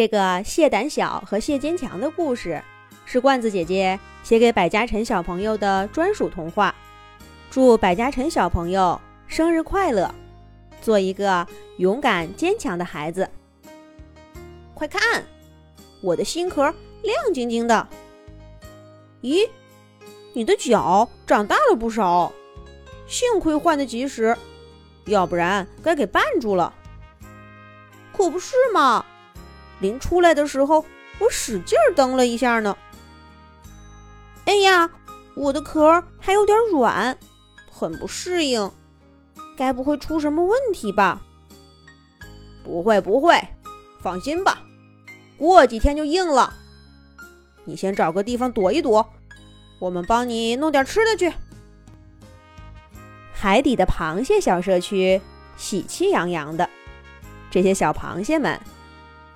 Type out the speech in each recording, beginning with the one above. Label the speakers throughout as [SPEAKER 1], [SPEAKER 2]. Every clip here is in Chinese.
[SPEAKER 1] 这个谢胆小和谢坚强的故事，是罐子姐姐写给百家晨小朋友的专属童话。祝百家晨小朋友生日快乐，做一个勇敢坚强的孩子。快看，我的新壳亮晶晶的。咦，你的脚长大了不少，幸亏换得及时，要不然该给绊住了。可不是嘛！临出来的时候，我使劲蹬了一下呢。哎呀，我的壳还有点软，很不适应。该不会出什么问题吧？不会不会，放心吧，过几天就硬了。你先找个地方躲一躲，我们帮你弄点吃的去。海底的螃蟹小社区喜气洋洋的，这些小螃蟹们。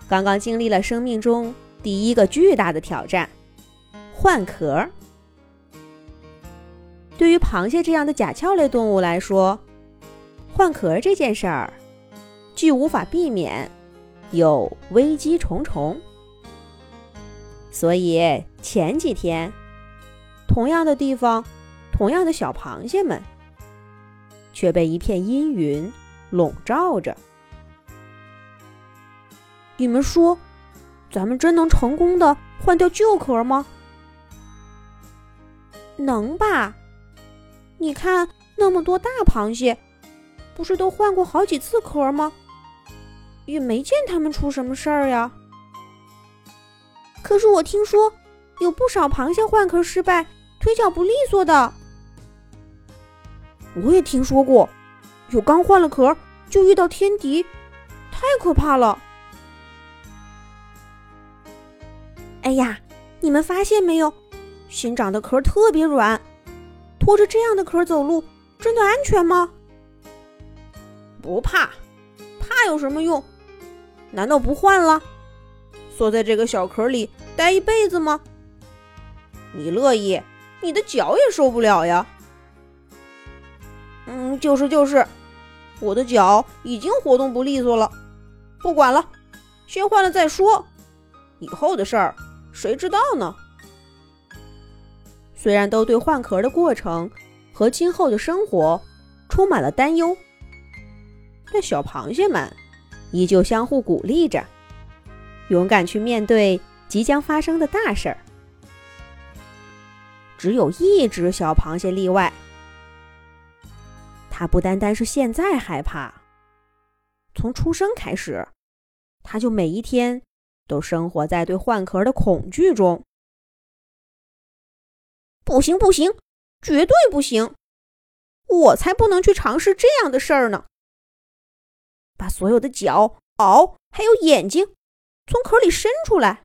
[SPEAKER 1] 刚刚经历了生命中第一个巨大的挑战——换壳。对于螃蟹这样的甲壳类动物来说，换壳这件事儿既无法避免，又危机重重。所以前几天，同样的地方，同样的小螃蟹们，却被一片阴云笼罩着。你们说，咱们真能成功的换掉旧壳吗？能吧？你看那么多大螃蟹，不是都换过好几次壳吗？也没见他们出什么事儿呀。可是我听说有不少螃蟹换壳失败，腿脚不利索的。我也听说过，有刚换了壳就遇到天敌，太可怕了。哎呀，你们发现没有？新长的壳特别软，拖着这样的壳走路，真的安全吗？不怕，怕有什么用？难道不换了？缩在这个小壳里待一辈子吗？你乐意，你的脚也受不了呀。嗯，就是就是，我的脚已经活动不利索了，不管了，先换了再说。以后的事儿。谁知道呢？虽然都对换壳的过程和今后的生活充满了担忧，但小螃蟹们依旧相互鼓励着，勇敢去面对即将发生的大事儿。只有一只小螃蟹例外，它不单单是现在害怕，从出生开始，它就每一天。都生活在对换壳的恐惧中。不行，不行，绝对不行！我才不能去尝试这样的事儿呢！把所有的脚、螯还有眼睛从壳里伸出来，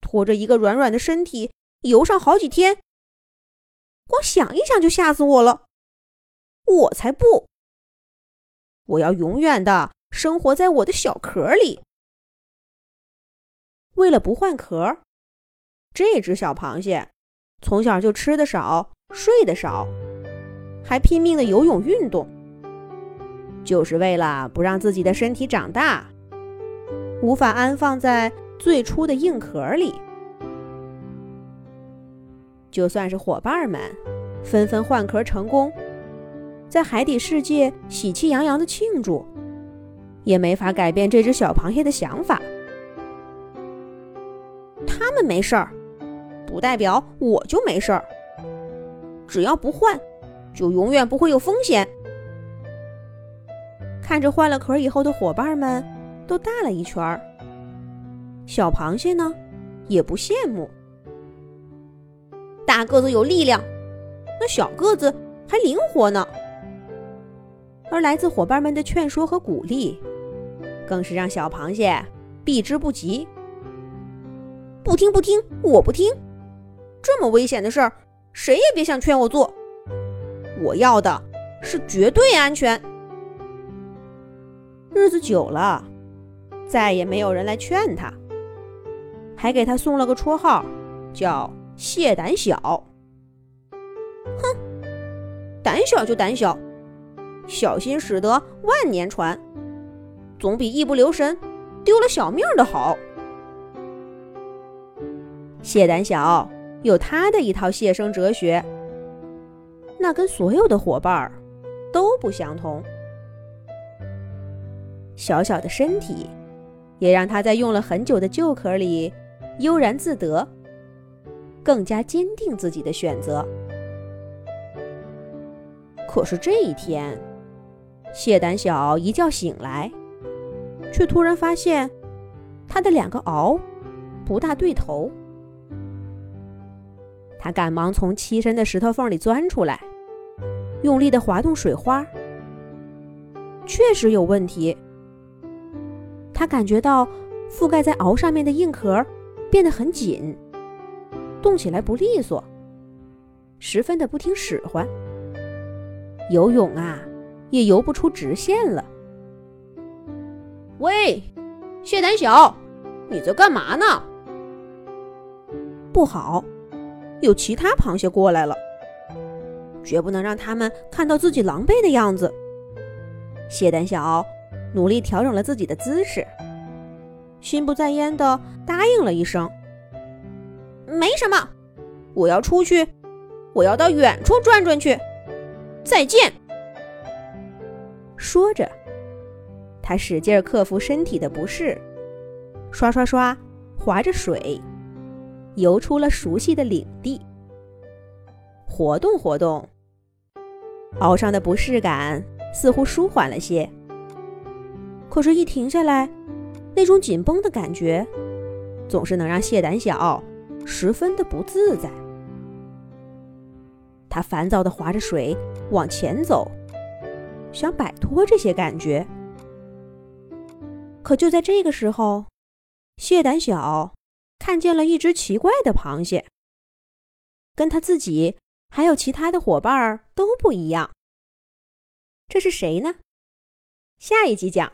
[SPEAKER 1] 拖着一个软软的身体游上好几天，光想一想就吓死我了！我才不！我要永远的生活在我的小壳里。为了不换壳，这只小螃蟹从小就吃的少、睡得少，还拼命的游泳运动，就是为了不让自己的身体长大，无法安放在最初的硬壳里。就算是伙伴们纷纷换壳成功，在海底世界喜气洋洋的庆祝，也没法改变这只小螃蟹的想法。没事儿，不代表我就没事儿。只要不换，就永远不会有风险。看着换了壳以后的伙伴们都大了一圈儿，小螃蟹呢也不羡慕。大个子有力量，那小个子还灵活呢。而来自伙伴们的劝说和鼓励，更是让小螃蟹避之不及。不听不听，我不听！这么危险的事儿，谁也别想劝我做。我要的是绝对安全。日子久了，再也没有人来劝他，还给他送了个绰号，叫“蟹胆小”。哼，胆小就胆小，小心使得万年船，总比一不留神丢了小命的好。谢胆小有他的一套谢生哲学，那跟所有的伙伴儿都不相同。小小的身体，也让他在用了很久的旧壳里悠然自得，更加坚定自己的选择。可是这一天，谢胆小一觉醒来，却突然发现他的两个螯不大对头。他赶忙从栖身的石头缝里钻出来，用力的滑动水花，确实有问题。他感觉到覆盖在螯上面的硬壳变得很紧，动起来不利索，十分的不听使唤。游泳啊，也游不出直线了。
[SPEAKER 2] 喂，谢胆小，你在干嘛呢？
[SPEAKER 1] 不好！有其他螃蟹过来了，绝不能让他们看到自己狼狈的样子。谢胆小努力调整了自己的姿势，心不在焉的答应了一声：“
[SPEAKER 2] 没什么，我要出去，我要到远处转转去。再见。”
[SPEAKER 1] 说着，他使劲克服身体的不适，刷刷刷，划着水。游出了熟悉的领地，活动活动，熬上的不适感似乎舒缓了些。可是，一停下来，那种紧绷的感觉总是能让谢胆小十分的不自在。他烦躁地划着水往前走，想摆脱这些感觉。可就在这个时候，谢胆小。看见了一只奇怪的螃蟹，跟他自己还有其他的伙伴都不一样。这是谁呢？下一集讲。